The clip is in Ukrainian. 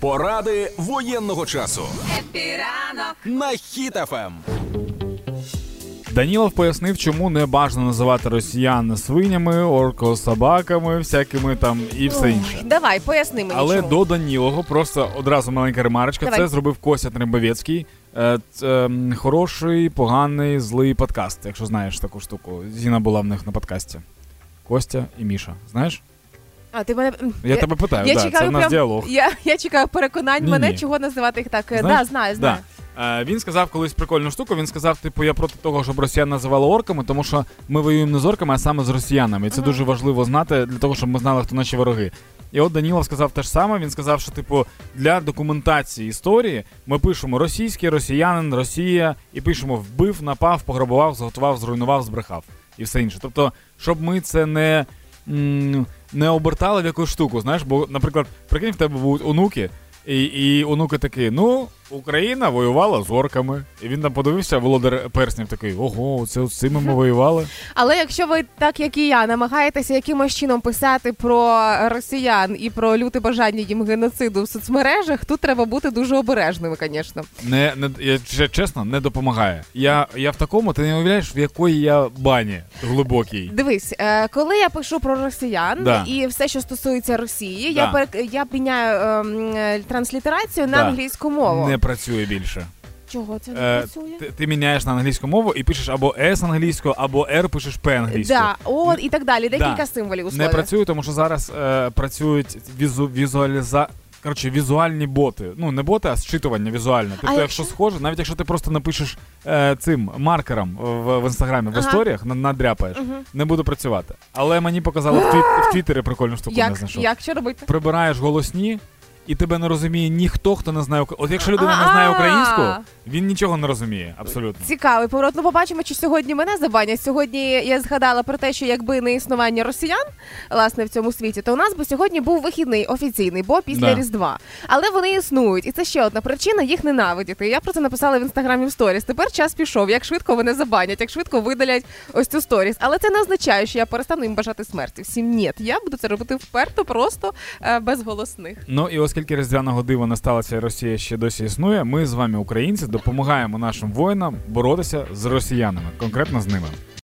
Поради воєнного часу Happy ранок на Ем. Хіт-ФМ. Данілов пояснив, чому не бажано називати росіян свинями, оркособаками, всякими там і все інше. Давай, поясни мені. Але чому. до Данілова просто одразу маленька ремарочка. Давай. Це зробив Костя Требовецький. Е, це, хороший, поганий, злий подкаст, якщо знаєш таку штуку. Зіна була в них на подкасті. Костя і Міша. Знаєш? А, ти мене... м, Я, тебе питаю, я да, чекаю це в нас діалог. Я, я чекаю переконань Ні, мене, чого називати їх так. Е, Знаєш? Да, знаю, знаю. Е, він сказав колись прикольну штуку. Він сказав, типу, я проти того, щоб росіян називали орками, тому що ми воюємо не з орками, а саме з росіянами. І це дуже важливо знати для того, щоб ми знали, хто наші вороги. І от Данілов сказав те ж саме. Він сказав, що типу для документації історії ми пишемо російський, росіянин, Росія, і пишемо вбив, напав, пограбував, зготував, зруйнував, збрехав і все інше. Тобто, щоб ми це не. Не обертали в якусь штуку, знаєш, бо, наприклад, прикинь, в тебе будуть онуки, і, і онуки такі, ну, Україна воювала з орками. І він там подивився, володар перснів такий, ого, це з цими ми воювали. Але якщо ви, так як і я, намагаєтеся якимось чином писати про росіян і про люте бажання їм геноциду в соцмережах, тут треба бути дуже обережними, звісно. Не, не, я чесно, не допомагає. Я, я в такому, ти не уявляєш, в якої я бані глибокій. Дивись, е, коли я пишу про росіян Да. і все, що стосується Росії, Да. я перек- я ем, е, транслітерацію на Да. англійську мову. Не працює більше. Чого це не Е, працює? ти, ти міняєш на англійську мову і пишеш або S англійською, або R пишеш P англійською. Да, о, і так далі. Декілька Да. символів у Не працює, тому що зараз е, працюють візу, візуаліза... Коротше, візуальні боти. Ну, не боти, а зчитування візуальне. Тобто, якщо якщо- схоже, навіть якщо ти просто напишеш е, цим маркером в, в інстаграмі, в Ага. історіях, на- надряпаєш, Мгм. не буде працювати. Але мені показали в, твіт, в Твіттері прикольну штуку, не Як, знайшов. як що робити? Прибираєш голосні. І тебе не розуміє ніхто, хто не знає. От якщо людина не знає українську, він нічого не розуміє. Абсолютно. Цікавий поворот. Ну, побачимо, чи сьогодні мене забанять. Сьогодні я згадала про те, що якби не існування росіян власне в цьому світі, то у нас би сьогодні був вихідний офіційний, бо після Да. Різдва. Але вони існують, і це ще одна причина їх ненавидіти. Я про це написала в інстаграмі в сторіс. Тепер час пішов. Як швидко вони забанять, як швидко видалять ось цю сторіс. Але це не означає, що я перестану їм бажати смерті. Всім ні. Я буду це робити вперто, просто е, без голосних. Ну і оскільки різдвяного дива не сталося, Росія ще досі існує, ми з вами, українці, допомагаємо нашим воїнам боротися з росіянами, конкретно з ними.